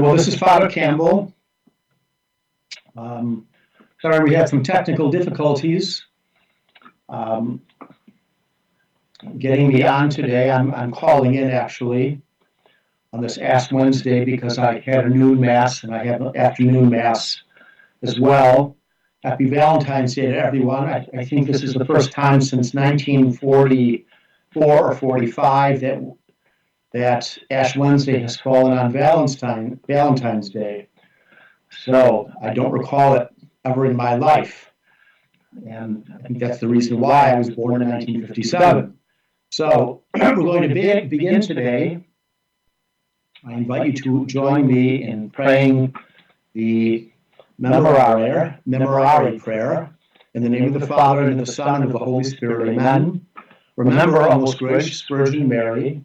Well, this is Father Campbell. Um, sorry, we had some technical difficulties. Um, getting me on today. I'm, I'm calling in actually on this Ash Wednesday because I had a noon mass and I have an afternoon mass as well. Happy Valentine's Day to everyone. I, I think this is the first time since 1944 or 45 that that Ash Wednesday has fallen on Valentine, Valentine's Day. So I don't recall it ever in my life. And I think that's the reason why I was born in 1957. So we're going to be, begin today. I invite you to join me in praying the Memorare, Memorare prayer. In the name of the Father, and of the Son, and of the Holy Spirit, amen. Remember, O most gracious Virgin Mary,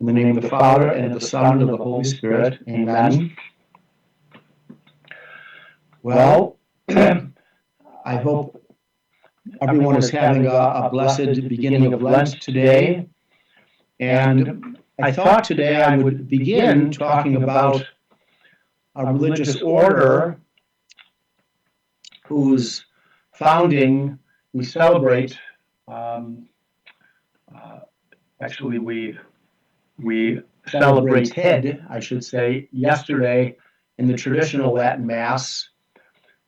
In the name of the Father, and of the Son, and of the Holy Spirit. Amen. Well, I hope everyone is having a, a blessed beginning of Lent today. And I thought today I would begin talking about a religious order whose founding we celebrate. Um, uh, actually, we we celebrated, I should say, yesterday in the traditional Latin Mass,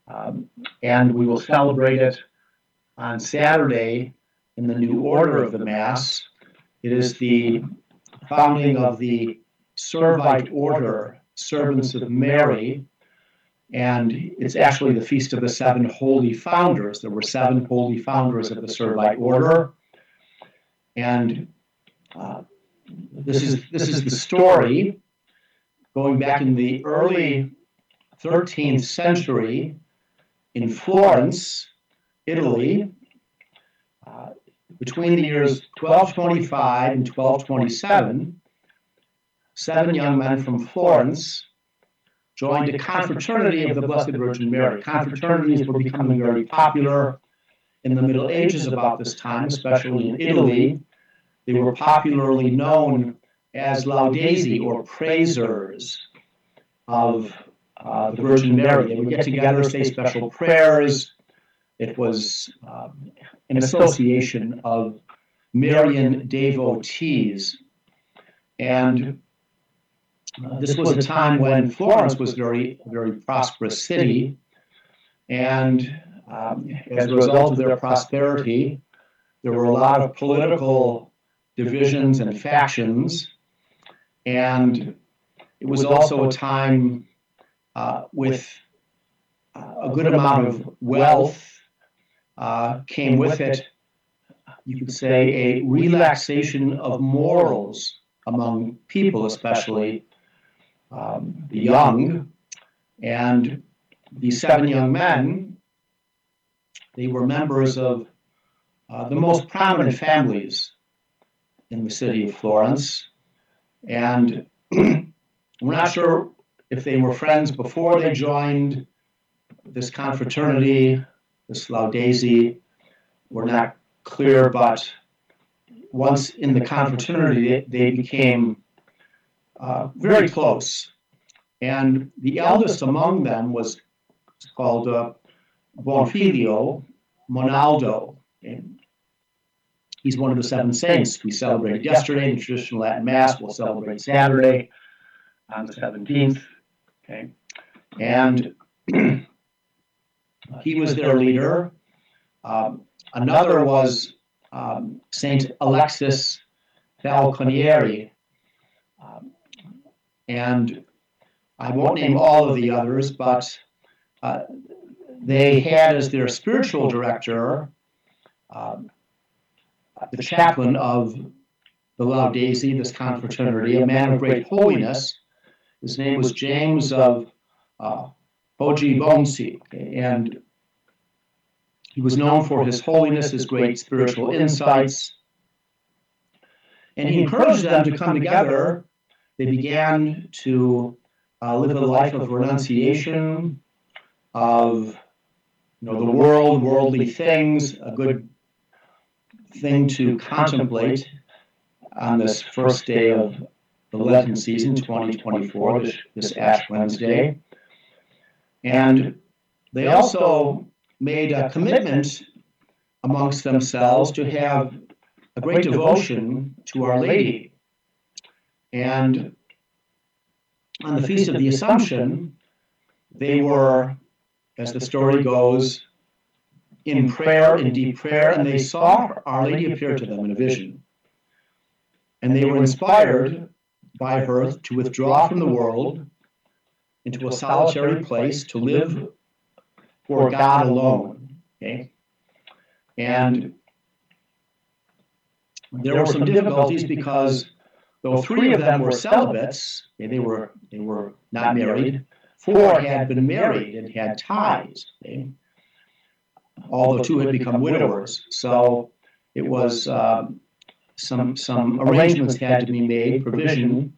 um, and we will celebrate it on Saturday in the new order of the Mass. It is the founding of the Servite Order, Servants of Mary, and it's actually the Feast of the Seven Holy Founders. There were seven holy founders of the Servite Order, and uh, this is this is the story going back in the early 13th century in Florence, Italy, uh, between the years 1225 and 1227. Seven young men from Florence joined a confraternity of the Blessed Virgin Mary. Confraternities were becoming very popular in the Middle Ages about this time, especially in Italy they were popularly known as Laudesi or praisers of uh, the Virgin Mary. They would get together, say special prayers. It was um, an association of Marian devotees. And uh, this was a time when Florence was very, very prosperous city. And um, as a result of their prosperity, there were a lot of political divisions and factions. And it was also a time uh, with uh, a good amount of wealth uh, came with it. You could say a relaxation of morals among people, especially um, the young. And these seven young men, they were members of uh, the most prominent families in the city of Florence. And we're not sure if they were friends before they joined this confraternity, this Laudesi. We're not clear, but once in the confraternity, they became uh, very close. And the eldest among them was called uh, Bonfilio Monaldo. And He's one of the seven saints. We celebrated yesterday in the traditional Latin Mass. We'll celebrate Saturday on the 17th. Okay. And he was their leader. Um, another was um, Saint Alexis Falconieri. Um, and I won't name all of the others, but uh, they had as their spiritual director um, the chaplain of the Laudesi, this confraternity, a man of great holiness. His name was James of uh, Poggibonsi, and he was known for his holiness, his great spiritual insights, and he encouraged them to come together. They began to uh, live a life of renunciation, of you know the world, worldly things, a good thing to contemplate on this first day of the Lenten season, 2024, this, this Ash Wednesday. And they also made a commitment amongst themselves to have a great devotion to Our Lady. And on the Feast of the Assumption, they were, as the story goes, in prayer, in deep prayer, and they saw Our Lady appear to them in a vision. And they were inspired by her to withdraw from the world into a solitary place to live for God alone. Okay? And there were some difficulties because though three of them were celibates, they were they were not married, four had been married and had ties. Okay? Although two had become widowers. So it was um, some some arrangements had to be made, provision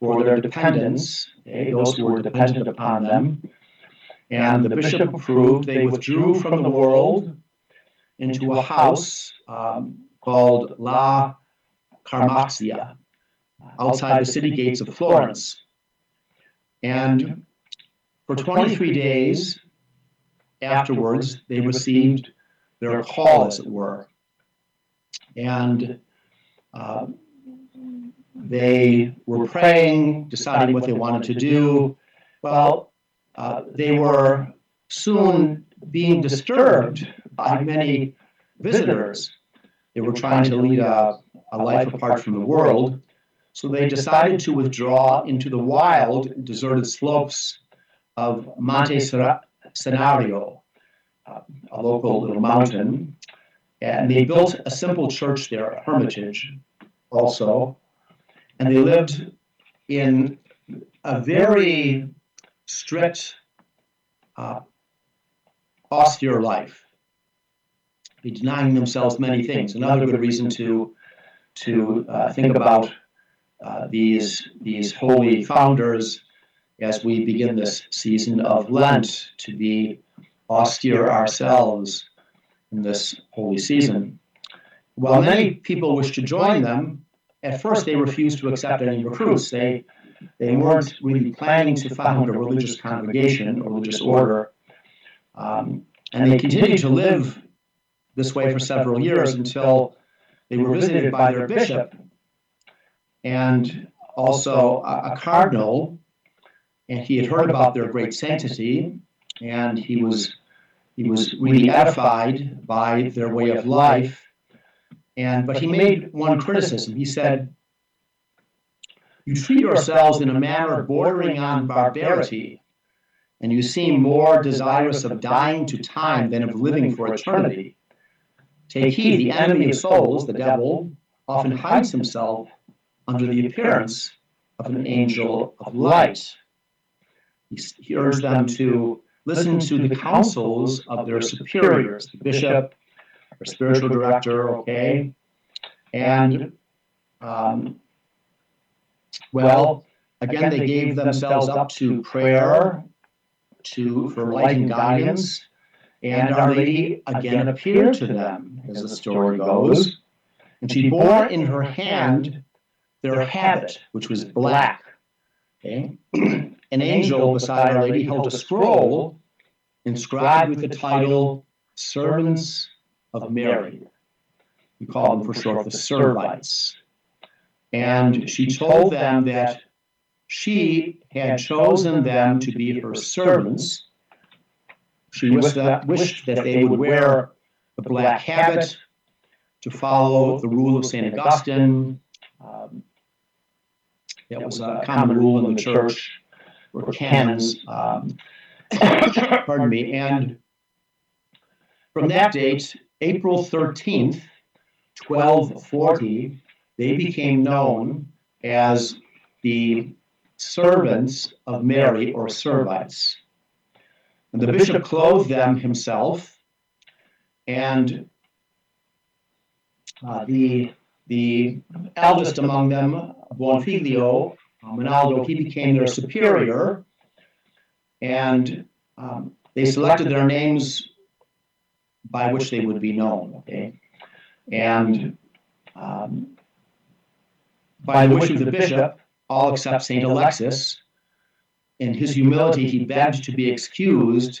for their dependents, okay, those who were dependent upon them. And the bishop approved. They withdrew from the world into a house um, called La Camarzia, outside the city gates of Florence. And for 23 days afterwards, they received their call, as it were. And uh, they were praying, deciding what they wanted to do. Well, uh, they were soon being disturbed by many visitors. They were trying to lead a, a life apart from the world. So they decided to withdraw into the wild, deserted slopes of Monte Senario, uh, a local little mountain. And they built a simple church there, a hermitage also. And they lived in a very strict, uh, austere life, denying themselves many things. Another good reason to to uh, think about uh, these these holy founders as we begin this season of Lent to be austere ourselves in this holy season. While many people wish to join them, at first they refused to accept any recruits. They they weren't really planning to found a religious congregation or religious order. Um, and they continued to live this way for several years until they were visited by their bishop and also a, a cardinal. And he had heard about their great sanctity, and he was he was really edified by their way of life. And but he made one criticism. He said, you treat yourselves in a manner bordering on barbarity, and you seem more desirous of dying to time than of living for eternity. Take heed, the enemy of souls, the devil, often hides himself under the appearance of an angel of light. He urged them to listen to the counsels of their superiors, the bishop, or spiritual director, okay? And um, well, again, they gave themselves up to prayer, to for light and guidance, and Our Lady again appeared to them, as the story goes, and she bore in her hand their habit, which was black. Okay? An angel beside Our Lady held a scroll inscribed with the title Servants of Mary. We call them for short the Servites. And she told them that she had chosen them to be her servants. She wished that, wished that they would wear the black habit to follow the rule of St. Augustine. That was a common rule in the church, or canons. Um, pardon me. And from that date, April 13th, 1240, they became known as the servants of Mary or Servites. And the bishop clothed them himself, and uh, the the eldest among them, Buonfiglio, uh, Monaldo, he became their superior, and um, they selected their names by which they would be known. Okay, and um, by the wish of the bishop, all except Saint Alexis, in his humility, he begged to be excused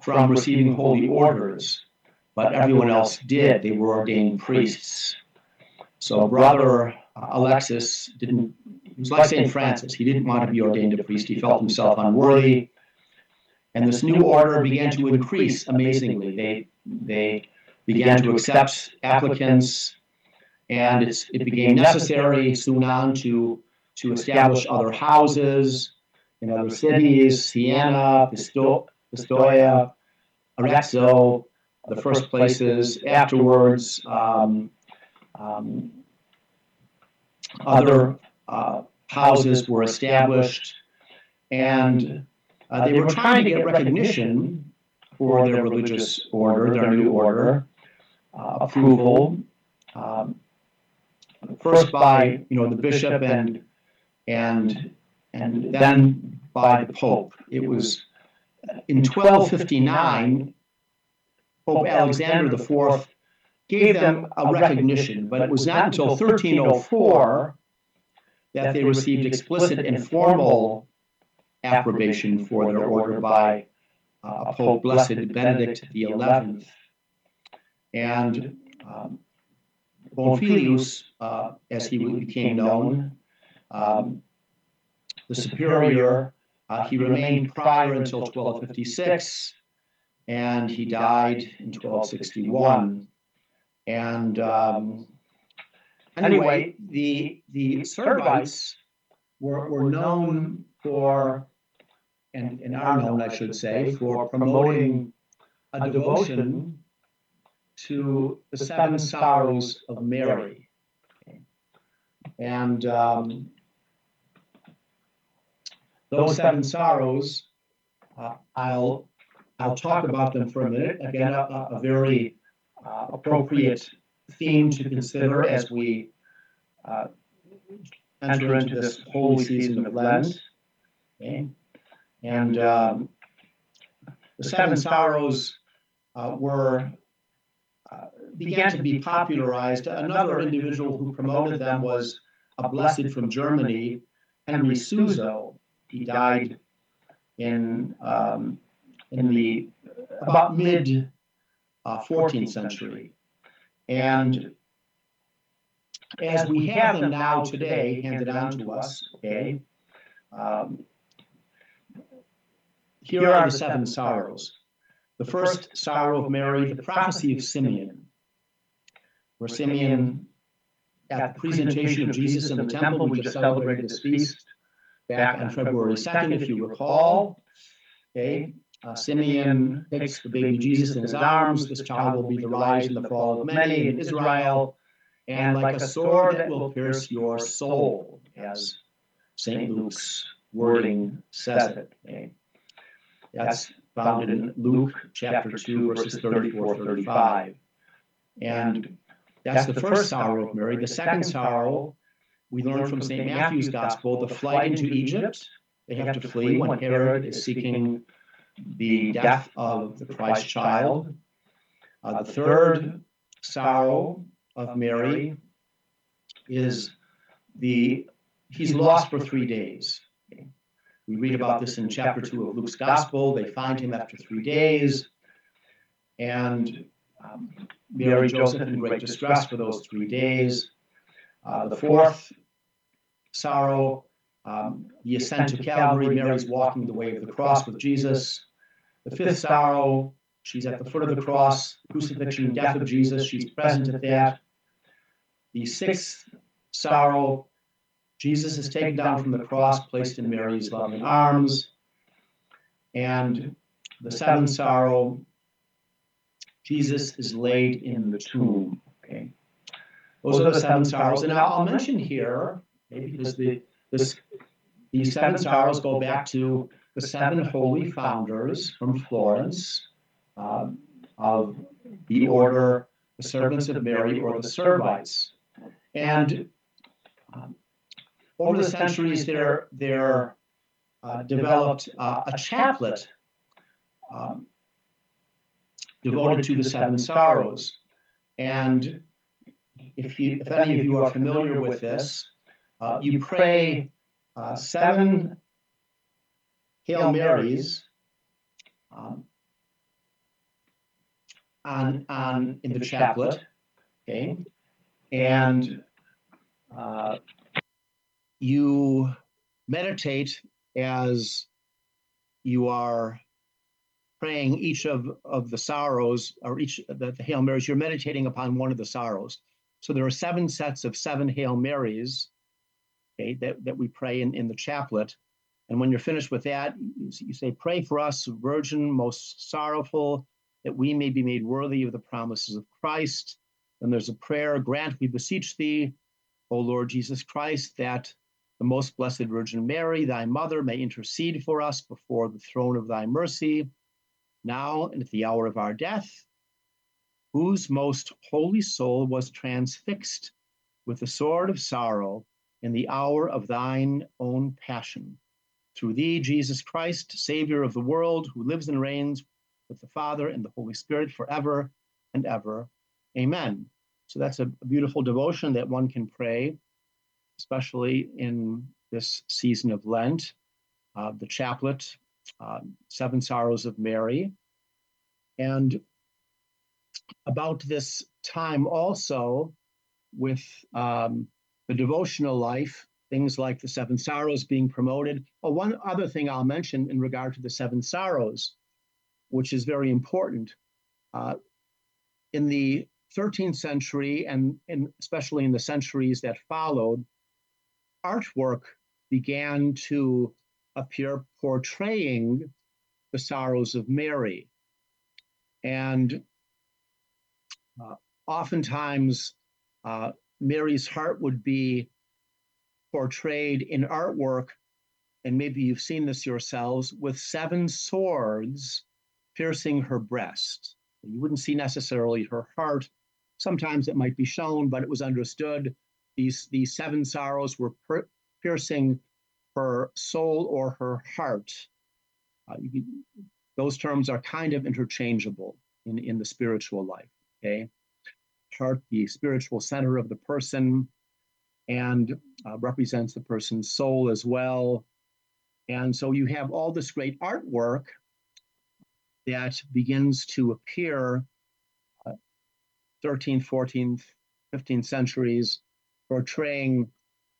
from receiving holy orders, but everyone else did. They were ordained priests. So, brother Alexis didn't, he was like St. Francis, he didn't want to be ordained a priest. He felt himself unworthy. And this new order began to increase amazingly. They, they began to accept applicants, and it became necessary soon on to, to establish other houses in other cities, Siena, Pisto- Pistoia, Arezzo, the first places. Afterwards, um, um, other uh, houses were established, and uh, they were trying to get recognition for their religious order, their new order, uh, approval. Um, first by you know the bishop and and and then by the Pope. It was in 1259, Pope Alexander IV gave them a recognition, but it was not until 1304 that they received explicit and formal approbation for their order by uh, Pope Blessed Benedict XI. And um, Bonfilius, uh, as he became known, um, the superior, uh, he remained prior until 1256, and he died in 1261. And um, anyway, the the Servites were, were known for, and, and are known, I should say, for promoting a devotion to the seven sorrows of Mary. And um, those seven sorrows, uh, I'll I'll talk about them for a minute. Again, a, a very uh, appropriate theme to consider as we uh, enter into this holy season of Lent. Okay? And um, the seven sorrows uh, were uh, began to be popularized. Another individual who promoted them was a blessed from Germany, Henry Suso. He died in um, in the about mid uh, 14th century, and as we have them now today handed on to us, okay. Um, here are the seven sorrows. The first sorrow of Mary, the prophecy of Simeon, where Simeon, at the presentation of Jesus in the temple, we just celebrated this feast back on February 2nd, if you recall. Okay, uh, Simeon takes the baby Jesus in his arms. This child will be the rise and the fall of many in Israel, and like a sword that will pierce your soul, as St. Luke's wording says it. Okay. That's found in Luke chapter 2, verses 34 35. And that's the first sorrow of Mary. The second sorrow we learn from St. Matthew's Gospel the flight into Egypt. They have to flee when Herod is seeking the death of the Christ child. Uh, the third sorrow of Mary is the he's lost for three days. We read about this in chapter two of Luke's Gospel. They find him after three days, and um, Mary Joseph in great distress for those three days. Uh, the fourth sorrow, um, the ascent to Calvary. Mary's walking the way of the cross with Jesus. The fifth sorrow, she's at the foot of the cross, crucifixion death of Jesus. She's present at that. The sixth sorrow, Jesus is taken down from the cross, placed in Mary's loving arms. And the seventh sorrow, Jesus is laid in the tomb. Okay. Those are the seven sorrows. And I'll, mention here, maybe because the this these seven sorrows go back to the seven holy founders from Florence um, of the order, the servants of Mary, or the Servites. And um, over the centuries, there, there uh, developed uh, a chaplet um, devoted to the seven sorrows. And if you, if any of you are familiar with this, uh, you pray uh, seven Hail Marys um, on, on in the chaplet, okay, and uh, you meditate as you are praying each of, of the sorrows or each the, the Hail Marys, you're meditating upon one of the sorrows. So there are seven sets of seven Hail Marys okay, that, that we pray in, in the chaplet. And when you're finished with that, you, say, Pray for us, Virgin, most sorrowful, that we may be made worthy of the promises of Christ. Then there's a prayer Grant, we beseech thee, O Lord Jesus Christ, that the most blessed Virgin Mary, thy mother, may intercede for us before the throne of thy mercy, now and at the hour of our death, whose most holy soul was transfixed with the sword of sorrow in the hour of thine own passion. Through thee, Jesus Christ, Savior of the world, who lives and reigns with the Father and the Holy Spirit forever and ever. Amen. So that's a, beautiful devotion that one can pray especially in this season of Lent, uh, the chaplet, uh, Seven Sorrows of Mary. And about this time also, with um, the devotional life, things like the Seven Sorrows being promoted. Oh, one other thing I'll mention in regard to the Seven Sorrows, which is very important. Uh, in the 13th century, and, and especially in the centuries that followed, artwork began to appear portraying the sorrows of Mary. And uh, oftentimes, uh, Mary's heart would be portrayed in artwork, and maybe you've seen this yourselves, with seven swords piercing her breast. You wouldn't see necessarily her heart. Sometimes it might be shown, but it was understood these, these seven sorrows were per- piercing her soul or her heart. Uh, you, those terms are kind of interchangeable in, in the spiritual life. Okay, heart, the spiritual center of the person, and uh, represents the person's soul as well. And so you have all this great artwork that begins to appear uh, 13th, 14th, 15th centuries portraying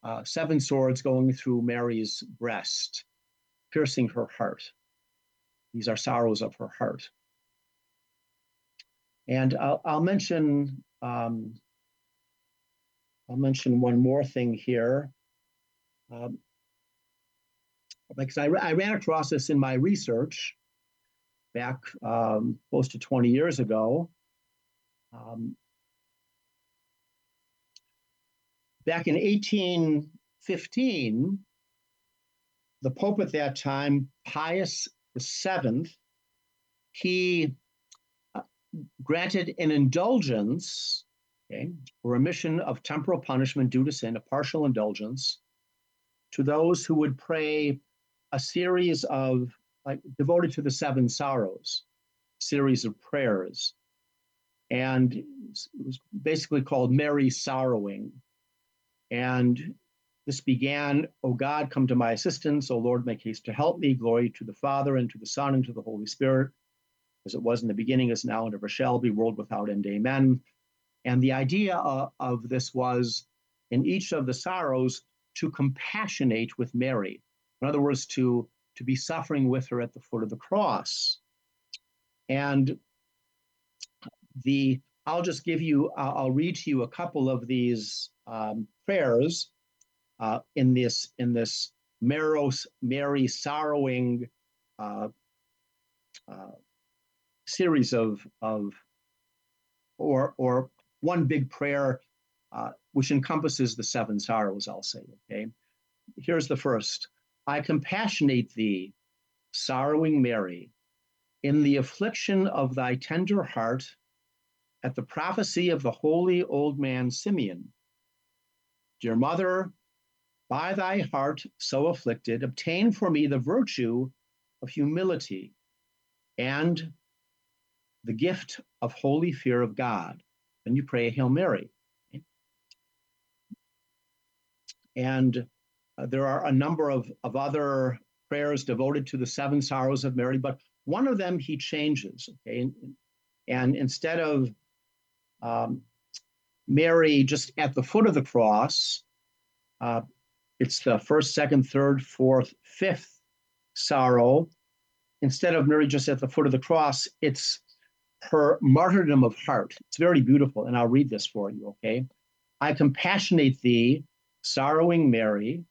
uh, seven swords going through Mary's breast, piercing her heart. These are sorrows of her heart. And I'll, I'll mention um, I'll mention one more thing here. Um, because I, I, ran across this in my research back um, close to 20 years ago. Um, Back in 1815, the Pope at that time, Pius VII, he uh, granted an indulgence, okay, a remission of temporal punishment due to sin, a partial indulgence, to those who would pray a series of, like, devoted to the seven sorrows, series of prayers. And it was basically called Mary Sorrowing. And this began, O God, come to my assistance. O Lord, make haste to help me. Glory to the Father, and to the Son, and to the Holy Spirit, as it was in the beginning, as now, and ever shall be, world without end. Amen. And the idea of, of this was in each of the sorrows to compassionate with Mary. In other words, to, to be suffering with her at the foot of the cross. And the I'll just give you, I'll, I'll read to you a couple of these um, prayers uh, in this in this Maros, Mary sorrowing uh, uh, series of of or or one big prayer uh, which encompasses the seven sorrows. I'll say. Okay, here's the first: I compassionate thee, sorrowing Mary, in the affliction of thy tender heart, at the prophecy of the holy old man Simeon. Dear mother, by thy heart so afflicted, obtain for me the virtue of humility and the gift of holy fear of God. Then you pray a Hail Mary. And uh, there are a number of, of other prayers devoted to the seven sorrows of Mary, but one of them he changes. Okay. And, and instead of um, Mary just at the foot of the cross, uh, it's the first, second, third, fourth, fifth sorrow. Instead of Mary just at the foot of the cross, it's her martyrdom of heart. It's very beautiful, and I'll read this for you, okay? I compassionate thee, sorrowing Mary,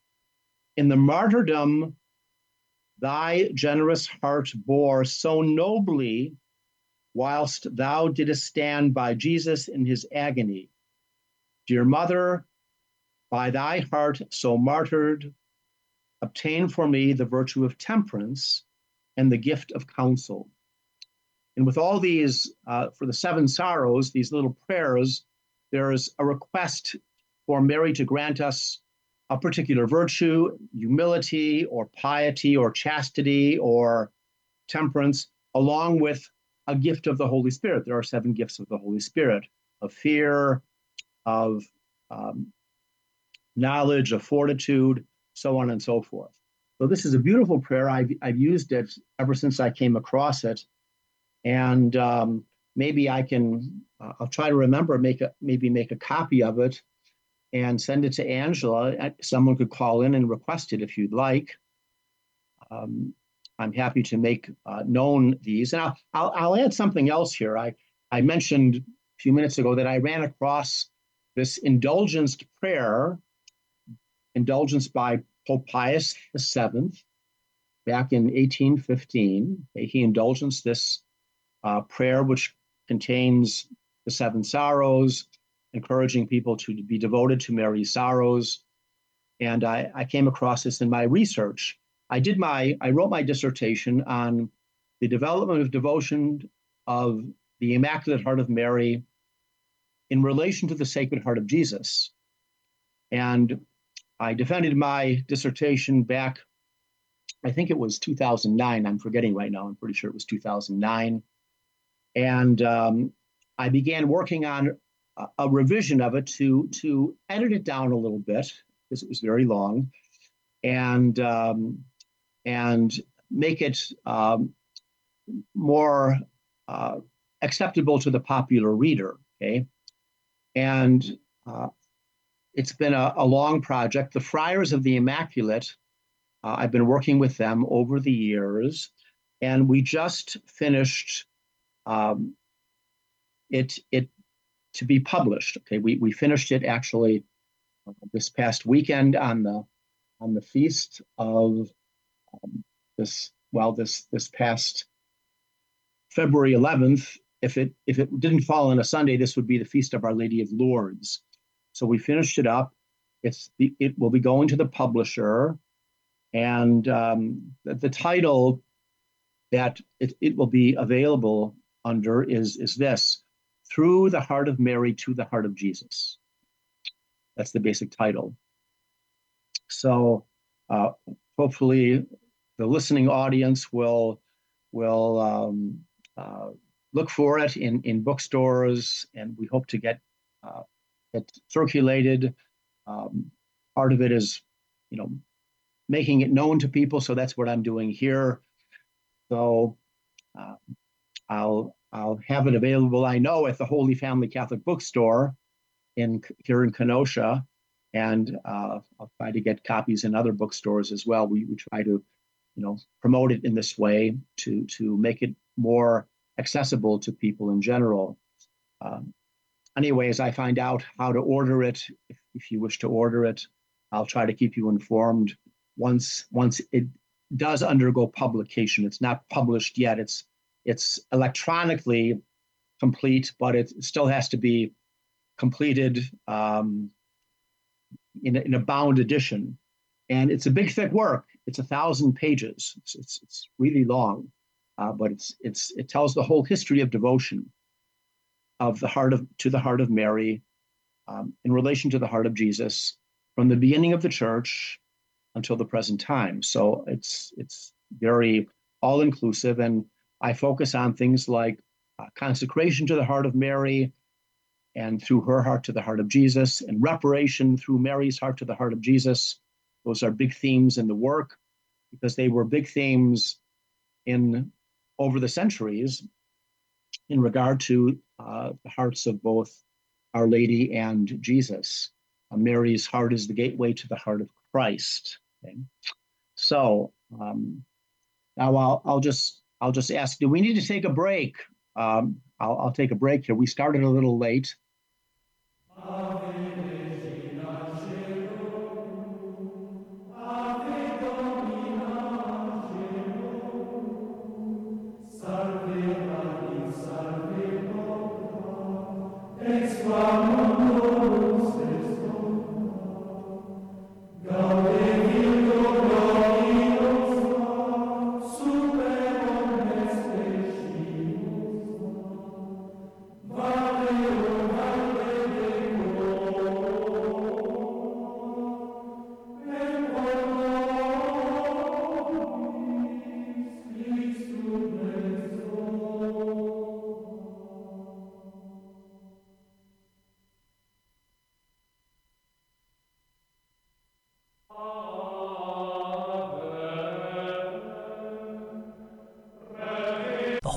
in the martyrdom thy generous heart bore so nobly whilst thou didst stand by Jesus in his agony. Dear mother, by thy heart so martyred, obtain for me the virtue of temperance and the gift of counsel. And with all these, uh, for the seven sorrows, these little prayers, there's a request for Mary to grant us a particular virtue, humility, or piety, or chastity, or temperance, along with a gift of the Holy Spirit. There are seven gifts of the Holy Spirit of fear, of um, knowledge, of fortitude, so on and so forth. So, this is a beautiful prayer. I've, I've used it ever since I came across it. And um, maybe I can, uh, I'll try to remember, make a, maybe make a copy of it and send it to Angela. Someone could call in and request it if you'd like. Um, I'm happy to make uh, known these. And I'll, I'll, I'll, add something else here. I, I mentioned a few minutes ago that I ran across this indulgence prayer, indulgence by Pope Pius VII back in 1815. He indulgenced this uh, prayer, which contains the seven sorrows, encouraging people to be devoted to Mary's sorrows. And I, I came across this in my research. I did my, I wrote my dissertation on the development of devotion of the Immaculate Heart of Mary in relation to the Sacred Heart of Jesus. And I defended my dissertation back, I think it was 2009. I'm forgetting right now. I'm pretty sure it was 2009. And um, I began working on a, a revision of it to, to edit it down a little bit because it was very long. And um, and make it um, more uh, acceptable to the popular reader. Okay, and uh, it's been a, a, long project. The Friars of the Immaculate, uh, I've been working with them over the years, and we just finished um, it it to be published. Okay, we we finished it actually uh, this past weekend on the on the feast of um, this well this this past February 11th. If it if it didn't fall on a Sunday, this would be the feast of Our Lady of Lourdes. So we finished it up. It's the, it will be going to the publisher, and um, the, the, title that it, it will be available under is is this: Through the Heart of Mary to the Heart of Jesus. That's the basic title. So uh, hopefully the listening audience will will um, uh, look for it in in bookstores, and we hope to get uh, it circulated. Um, part of it is, you know, making it known to people. So that's what I'm doing here. So uh, I'll I'll have it available. I know at the Holy Family Catholic Bookstore in here in Kenosha, and uh, I'll try to get copies in other bookstores as well. We, we try to, you know, promote it in this way to to make it more accessible to people in general. Um, anyway, as I find out how to order it, if, if you wish to order it, I'll try to keep you informed once once it does undergo publication. It's not published yet. It's it's electronically complete, but it still has to be completed. Um, in a, in a bound edition. And it's a big, thick work. it's a thousand pages. It's it's, it's really long, uh, but it's it's it tells the whole history of devotion of the heart of to the heart of Mary um, in relation to the heart of Jesus from the beginning of the church until the present time. So it's it's very all inclusive, and I focus on things like uh, consecration to the heart of Mary, and through her heart to the heart of Jesus, and reparation through Mary's heart to the heart of Jesus. Those are big themes in the work because they were big themes in over the centuries in regard to uh, the hearts of both Our Lady and Jesus. Uh, Mary's heart is the gateway to the heart of Christ. Okay? So um, now I'll, I'll just I'll just ask, do we need to take a break? Um, I'll, I'll take a break here. We started a little late.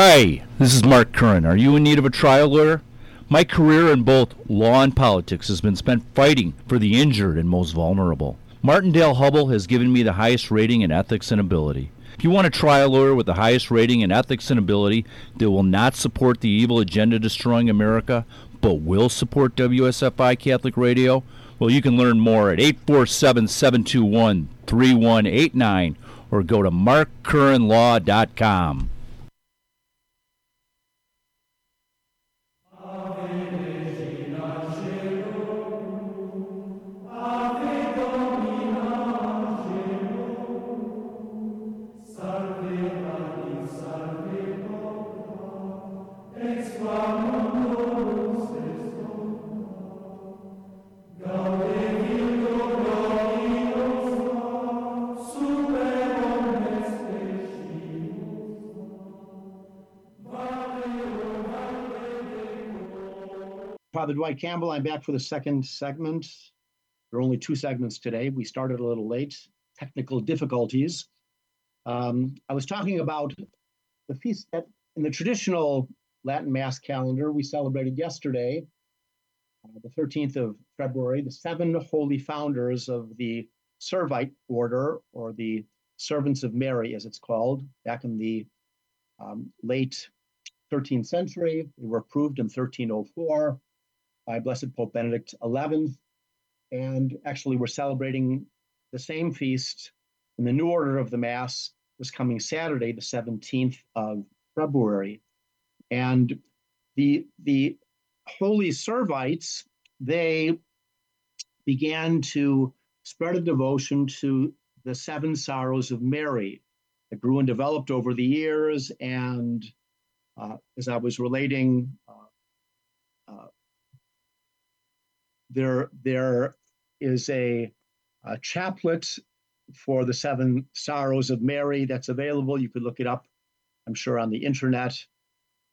Hi, this is Mark Curran. Are you in need of a trial lawyer? My career in both law and politics has been spent fighting for the injured and most vulnerable. Martindale Hubbell has given me the highest rating in ethics and ability. If you want a trial lawyer with the highest rating in ethics and ability that will not support the evil agenda destroying America, but will support WSFI Catholic Radio, well, you can learn more at 847 721 3189 or go to markcurranlaw.com. Father Dwight Campbell. I'm back for the second segment. There are only two segments today. We started a little late, technical difficulties. Um, I was talking about the feast that in the traditional Latin Mass calendar we celebrated yesterday, uh, the 13th of February, the seven holy founders of the Servite order, or the Servants of Mary, as it's called, back in the um, late 13th century. They were approved in 1304 by Blessed Pope Benedict XI. And actually, we're celebrating the same feast in the new order of the Mass this coming Saturday, the 17th of February. And the, the Holy Servites, they began to spread a devotion to the seven sorrows of Mary that grew and developed over the years. And uh, as I was relating, uh, uh, there there is a, a chaplet for the seven sorrows of Mary that's available. You could look it up, I'm sure, on the internet.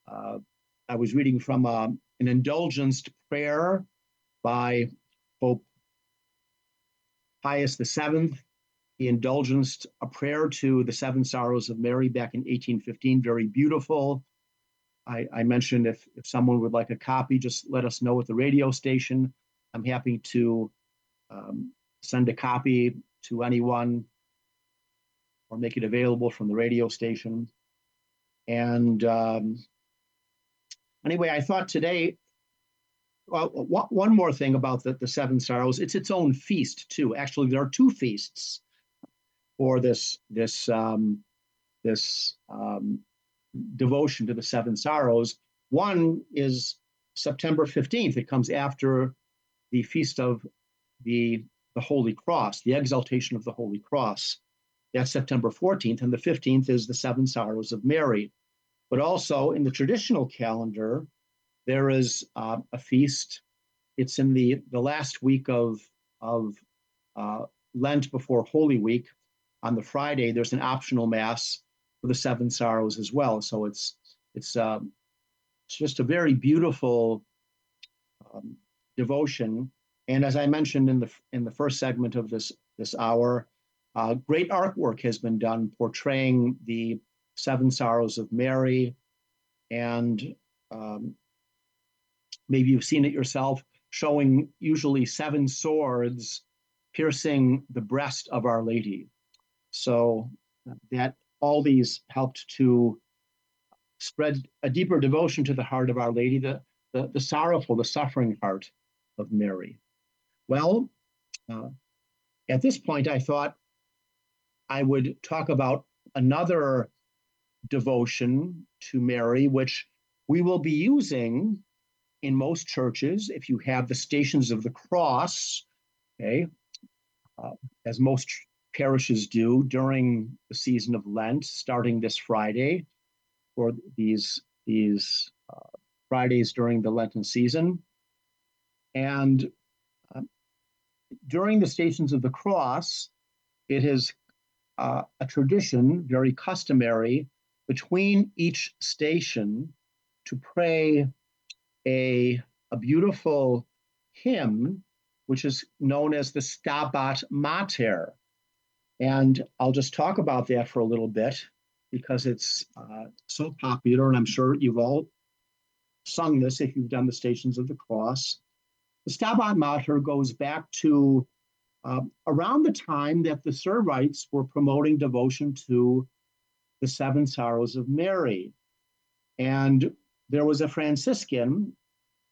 Uh, I was reading from um, an indulgenced prayer by Pope Pius VII. He indulgenced a prayer to the seven sorrows of Mary back in 1815. Very beautiful. I, I mentioned if, if someone would like a copy, just let us know at the radio station. I'm happy to um, send a copy to anyone. or make it available from the radio station. And um, anyway, I thought today, well, one more thing about the, the Seven Sorrows, it's its own feast too. Actually, there are two feasts for this this um, this um, devotion to the Seven Sorrows. One is September 15th. It comes after the feast of the, the Holy Cross, the exaltation of the Holy Cross. That's September 14th. And the 15th is the Seven Sorrows of Mary. But also in the traditional calendar, there is uh, a feast. It's in the, the last week of, of uh, Lent before Holy Week. On the Friday, there's an optional Mass for the Seven Sorrows as well. So it's it's um, it's just a very beautiful um, devotion. And as I mentioned in the in the first segment of this this hour, uh, great artwork has been done portraying the seven sorrows of Mary, and um, maybe you've seen it yourself, showing usually seven swords piercing the breast of Our Lady. So uh, that all these helped to spread a deeper devotion to the heart of Our Lady, the, the, the sorrowful, the suffering heart of Mary. Well, uh, at this point, I thought I would talk about another devotion to Mary, which we will be using in most churches. If you have the Stations of the Cross, okay, uh, as most parishes do during the season of Lent, starting this Friday, or these these uh, Fridays during the Lenten season. And uh, during the Stations of the Cross, it is uh, a tradition, very customary, between each station to pray a, a beautiful hymn, which is known as the Stabat Mater. And I'll just talk about that for a little bit because it's uh, so popular, and I'm sure you've all sung this if you've done the Stations of the Cross. The Stabat Mater goes back to uh, around the time that the Servites were promoting devotion to the Seven Sorrows of Mary. And there was a Franciscan,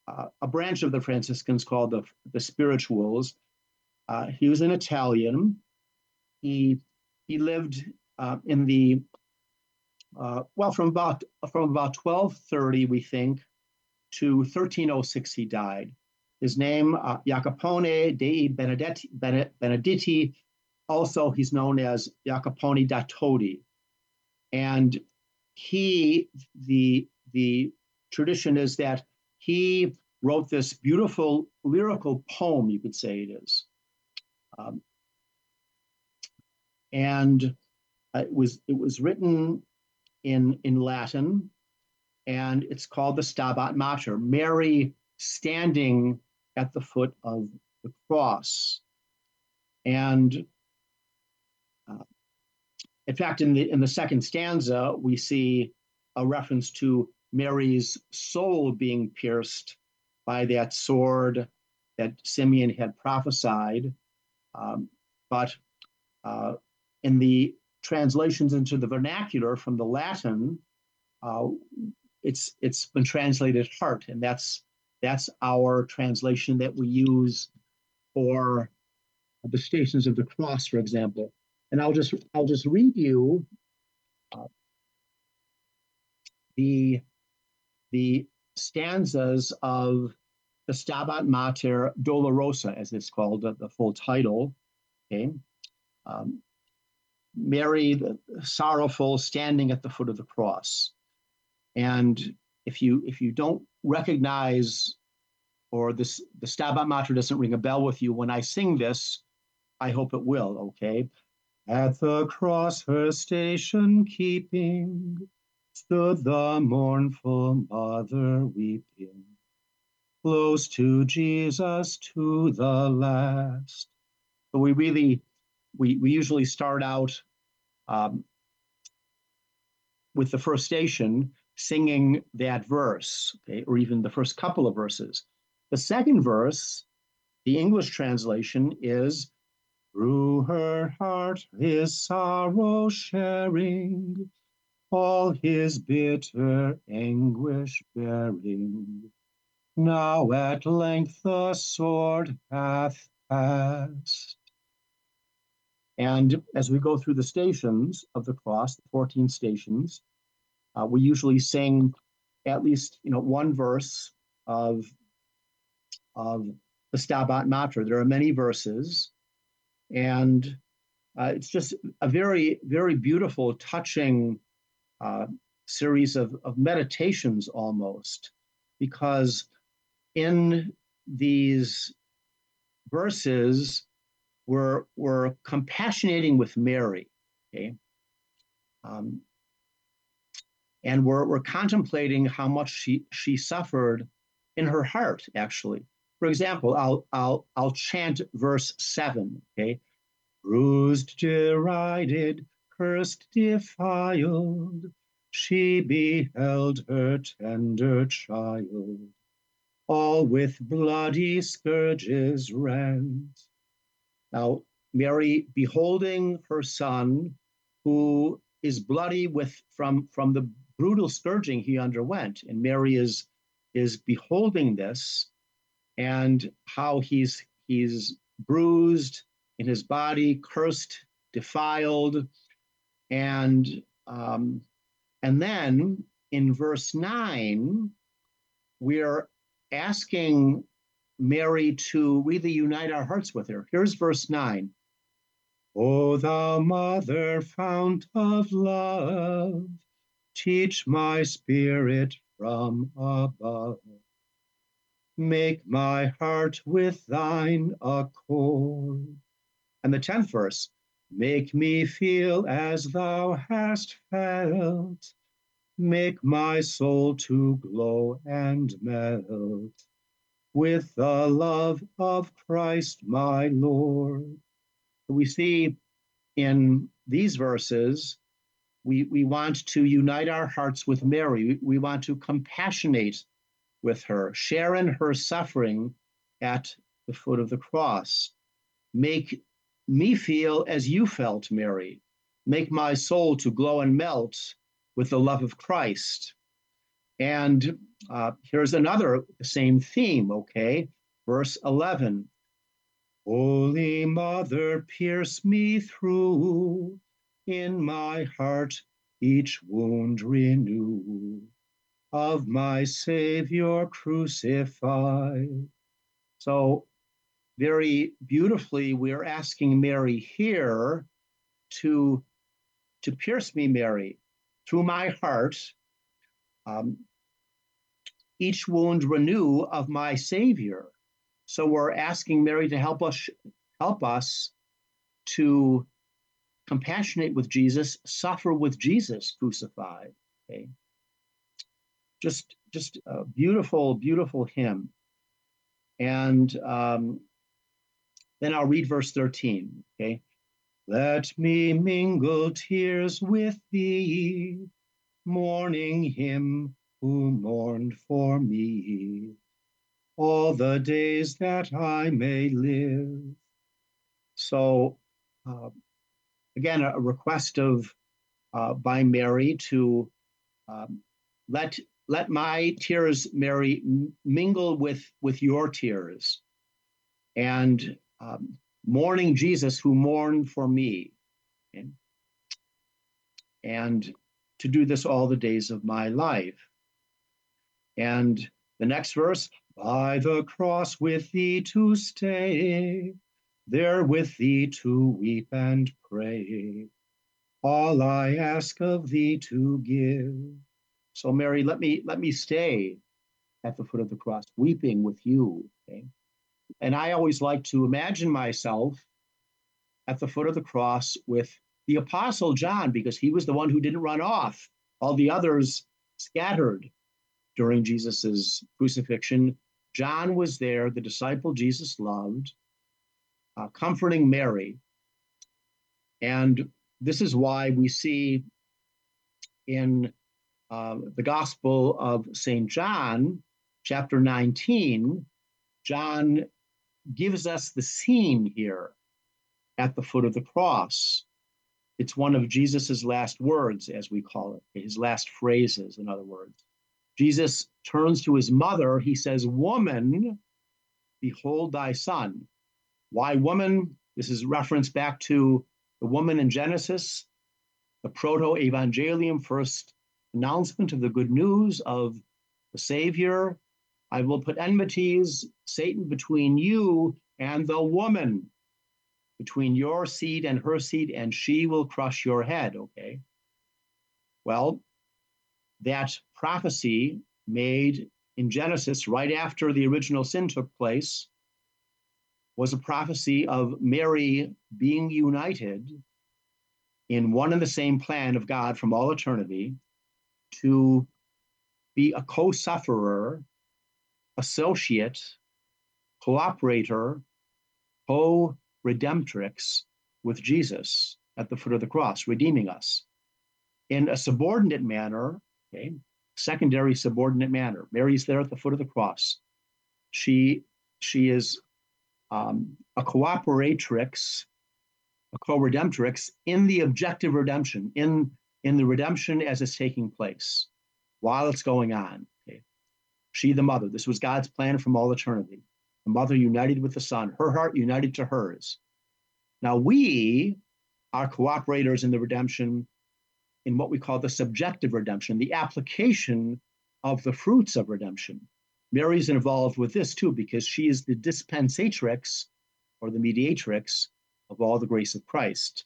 uh, a branch of the Franciscans called the, the Spirituals. Uh, he was an Italian. He, he lived uh, in the uh, well, from about from about 1230, we think, to 1306, he died. His name, uh, Jacopone dei Benedetti, Benedetti, also he's known as Jacopone da Todi. And he, the, the tradition is that he wrote this beautiful lyrical poem, you could say it is. Um, and it was it was written in, in Latin, and it's called the Stabat Mater, Mary standing at the foot of the cross. And uh, in fact, in the in the second stanza, we see a reference to Mary's soul being pierced by that sword that Simeon had prophesied. Um, but uh, in the translations into the vernacular from the Latin, uh, it's it's been translated heart, and that's that's our translation that we use for the Stations of the Cross, for example. And I'll just I'll just read you uh, the the stanzas of the Stabat Mater Dolorosa, as it's called, the, the full title. Okay. Um, Mary, the sorrowful, standing at the foot of the cross. And if you if you don't recognize or this the Stabat Mater doesn't ring a bell with you when I sing this, I hope it will. Okay. At the cross her station keeping, stood the mournful mother weeping, close to Jesus to the last. So we really we, we usually start out um, with the first station singing that verse, okay, or even the first couple of verses. The second verse, the English translation is through her heart his sorrow sharing, all his bitter anguish bearing. Now at length the sword hath passed. And as we go through the stations of the cross, the 14 stations, uh, we usually sing at least you know one verse of of the Stabat Mater. There are many verses, and uh, it's just a very very beautiful, touching uh, series of, of meditations almost, because in these verses we're, we're compassionating with Mary, okay? Um, and we're, we're contemplating how much she, she suffered in her heart, actually. For example, I'll, I'll, I'll chant verse 7, okay? Bruised, derided, cursed, defiled, she beheld her tender child, all with bloody scourges rent now, Mary, beholding her son, who is bloody with from from the brutal scourging he underwent, and Mary is is beholding this, and how he's he's bruised in his body, cursed, defiled, and um, and then in verse nine, we're asking Mary to really unite our hearts with her. Here's verse 9. O thou mother, fount of love, teach my spirit from above. Make my heart with thine accord. And the 10th verse, make me feel as thou hast felt. Make my soul to glow and melt with the love of Christ my Lord. We see in these verses, we, we want to unite our hearts with Mary. We want to compassionate with her, share in her suffering at the foot of the cross. Make me feel as you felt, Mary. Make my soul to glow and melt with the love of Christ. And uh, here's another same theme, okay? Verse 11 Holy Mother, pierce me through, in my heart each wound renew, of my Savior crucified. So, very beautifully, we're asking Mary here to, to pierce me, Mary, through my heart. Um, each wound renew of my Savior. So we're asking Mary to help us help us to compassionate with Jesus, suffer with Jesus crucified. Okay. Just just a beautiful, beautiful hymn. And um, then I'll read verse 13. Okay. Let me mingle tears with thee, mourning him who mourned for me all the days that I may live. So, uh, again, a request of uh, by Mary to um, let let my tears, Mary, mingle with with your tears, and um, mourning Jesus who mourned for me, and to do this all the days of my life. And the next verse, by the cross with thee to stay, there with thee to weep and pray. All I ask of thee to give. So Mary, let me let me stay at the foot of the cross, weeping with you. Okay? And I always like to imagine myself at the foot of the cross with the apostle John, because he was the one who didn't run off. All the others scattered during Jesus's crucifixion. John was there, the disciple Jesus loved, uh, comforting Mary. And this is why we see in uh, the Gospel of St. John, chapter 19, John gives us the scene here. at the foot of the cross. It's one of Jesus's last words, as we call it, his last phrases, in other words. Jesus turns to his mother. He says, Woman, behold thy son. Why woman? This is reference back to the woman in Genesis, the proto evangelium, first announcement of the good news of the Savior. I will put enmities, Satan, between you and the woman, between your seed and her seed, and she will crush your head. Okay. Well, that prophecy made in Genesis right after the original sin took place was a prophecy of Mary being united in one and the same plan of God from all eternity to be a co sufferer, associate, cooperator, co redemptrix with Jesus at the foot of the cross, redeeming us in a subordinate manner, okay, secondary subordinate manner. Mary's there at the foot of the cross. She she is um, a cooperatrix, a co-redemptrix in the objective redemption, in in the redemption as it's taking place, while it's going on. Okay. She, the mother, this was God's plan from all eternity. The mother united with the son, her heart united to hers. Now we are cooperators in the redemption in what we call the subjective redemption, the application of the fruits of redemption. Mary's involved with this too because she is the dispensatrix or the mediatrix of all the grace of Christ.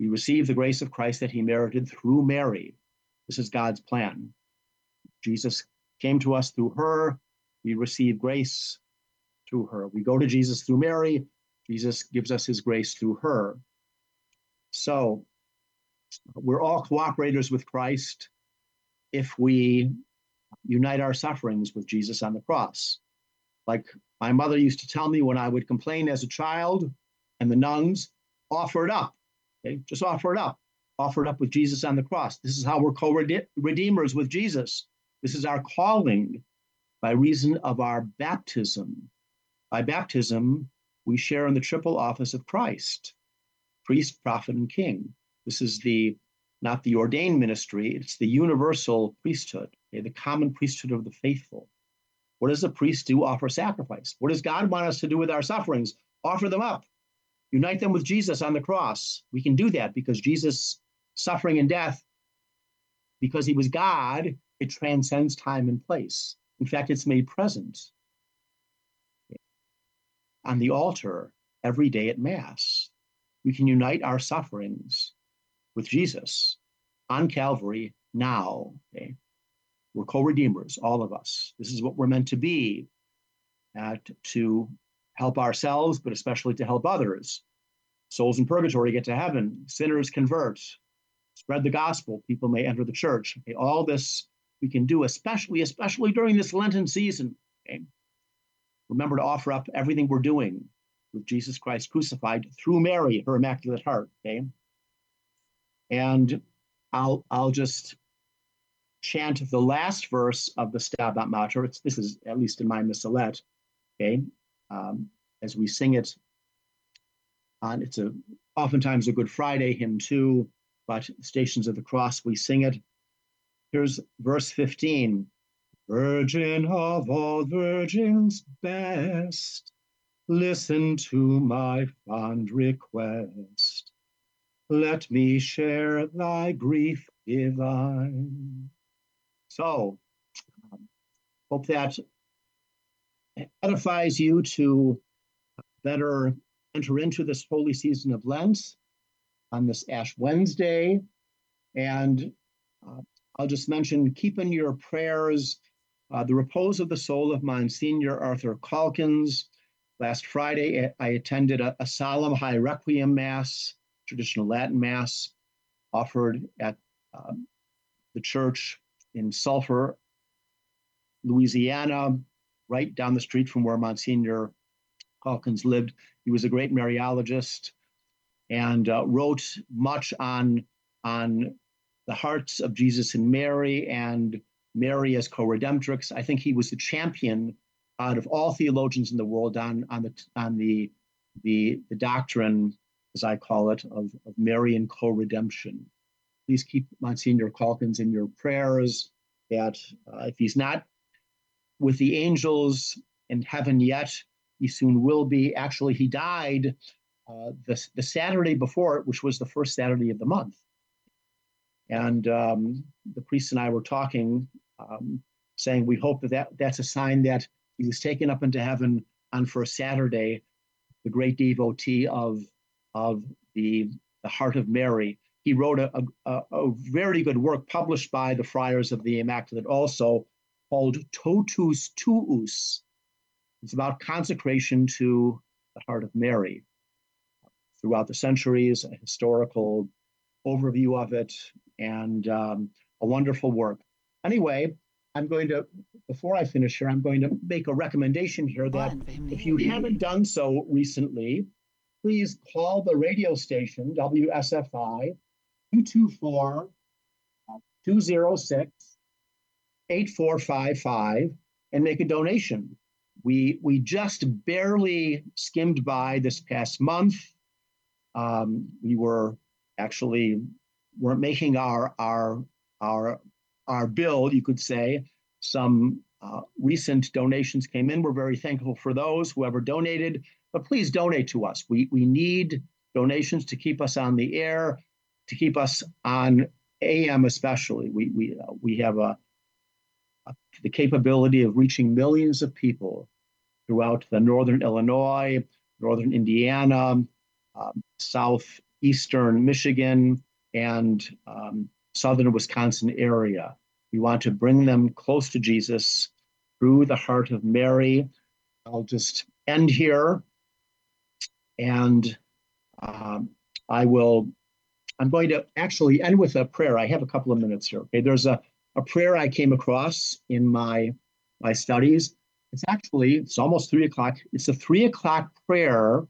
We receive the grace of Christ that he merited through Mary. This is God's plan. Jesus came to us through her. We receive grace through her. We go to Jesus through Mary. Jesus gives us his grace through her. So we're all cooperators with Christ if we unite our sufferings with Jesus on the cross. Like my mother used to tell me when I would complain as a child, and the nuns offer it up. Okay, just offer it up. Offer it up with Jesus on the cross. This is how we're co-redeemers with Jesus. This is our calling by reason of our baptism. By baptism, we share in the triple office of Christ, priest, prophet, and king. This is the not the ordained ministry, it's the universal priesthood, okay, the common priesthood of the faithful. What does a priest do? Offer sacrifice. What does God want us to do with our sufferings? Offer them up. Unite them with Jesus on the cross. We can do that because Jesus' suffering and death, because he was God, it transcends time and place. In fact, it's made present on the altar every day at Mass. We can unite our sufferings with Jesus on Calvary now. Okay? We're co redeemers, all of us. This is what we're meant to be uh, to help ourselves, but especially to help others. Souls in purgatory get to heaven, sinners convert, spread the gospel, people may enter the church. Okay? All this we can do, especially, especially during this Lenten season. Okay? Remember to offer up everything we're doing with Jesus Christ crucified through Mary, her immaculate heart. Okay. And I'll I'll just chant the last verse of the Stabat Mater. This is at least in my missalette, okay, um, as we sing it. On it's a oftentimes a Good Friday hymn too, but Stations of the Cross we sing it. Here's verse 15. Virgin of all virgins best, listen to my fond request. Let me share thy grief divine. So, um, hope that edifies you to better enter into this holy season of Lent on this Ash Wednesday. And uh, I'll just mention keep in your prayers uh, the repose of the soul of Monsignor Arthur Calkins. Last Friday, I attended a, a solemn high requiem mass traditional Latin Mass offered at um, the church in Sulphur, Louisiana, right down the street from where Monsignor Calkins lived. He was a great Mariologist and uh, wrote much on, on the hearts of Jesus and Mary and Mary as co-redemptrix. I think he was the champion out of all theologians in the world on, on the on the the, the doctrine, as I call it, of, of Marian co redemption. Please keep Monsignor Calkins in your prayers that uh, if he's not with the angels in heaven yet, he soon will be. Actually, he died uh, the, the Saturday before, which was the first Saturday of the month. And um, the priest and I were talking, um, saying we hope that, that that's a sign that he was taken up into heaven on first Saturday, the great devotee of, of the, the Heart of Mary. He wrote a, a, a very good work published by the Friars of the Immaculate also called Totus Tuus. It's about consecration to the Heart of Mary. Throughout the centuries, a historical overview of it, and um, a wonderful work. Anyway, I'm going to, before I finish here, I'm going to make a recommendation here that if you haven't done so recently, please call the radio station, WSFI, 224 206 8455, and make a donation. We, we just barely skimmed by this past month. Um, we were actually weren't making our our our our bill, you could say. Some uh, recent donations came in. We're very thankful for those, whoever donated. But please donate to us. We we need donations to keep us on the air, to keep us on AM especially. We we uh, we have a, a, the capability of reaching millions of people throughout the northern Illinois, northern Indiana, um, southeastern Michigan, and um, southern Wisconsin area. We want to bring them close to Jesus through the heart of Mary. I'll just end here and um, I will, I'm going to actually end with a prayer. I have a couple of minutes here. Okay, there's a, a prayer I came across in my my studies. It's actually, it's almost three o'clock. It's a three o'clock prayer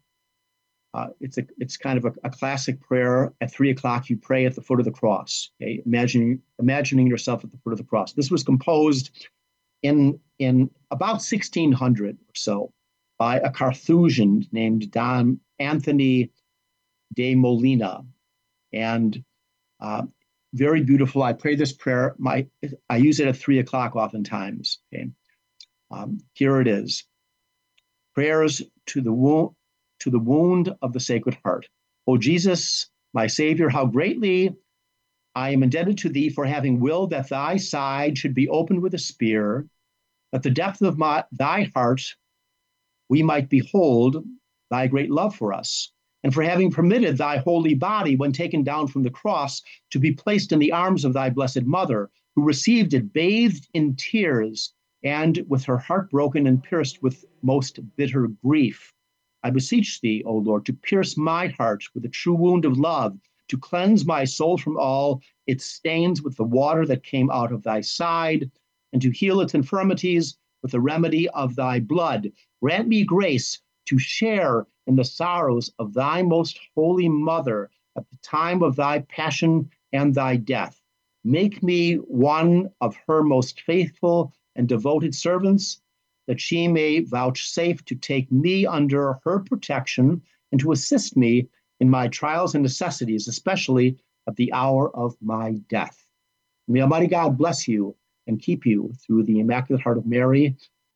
uh, it's a it's kind of a, a, classic prayer. At three o'clock, you pray at the foot of the cross. Okay, imagining imagining yourself at the foot of the cross. This was composed in in about 1600 or so by a Carthusian named Don Anthony de Molina, and uh, very beautiful. I pray this prayer. My I use it at three o'clock oftentimes. Okay, um, here it is. Prayers to the womb to the wound of the Sacred Heart. O Jesus, my Savior, how greatly I am indebted to thee for having willed that thy side should be opened with a spear, that the depth of my, thy heart we might behold thy great love for us, and for having permitted thy holy body, when taken down from the cross, to be placed in the arms of thy blessed mother, who received it bathed in tears and with her heart broken and pierced with most bitter grief. I beseech thee, O Lord, to pierce my heart with the true wound of love, to cleanse my soul from all its stains with the water that came out of thy side, and to heal its infirmities with the remedy of thy blood. Grant me grace to share in the sorrows of thy most holy mother at the time of thy passion and thy death. Make me one of her most faithful and devoted servants that she may vouchsafe to take me under her protection and to assist me in my trials and necessities, especially at the hour of my death. May Almighty God bless you and keep you through the Immaculate Heart of Mary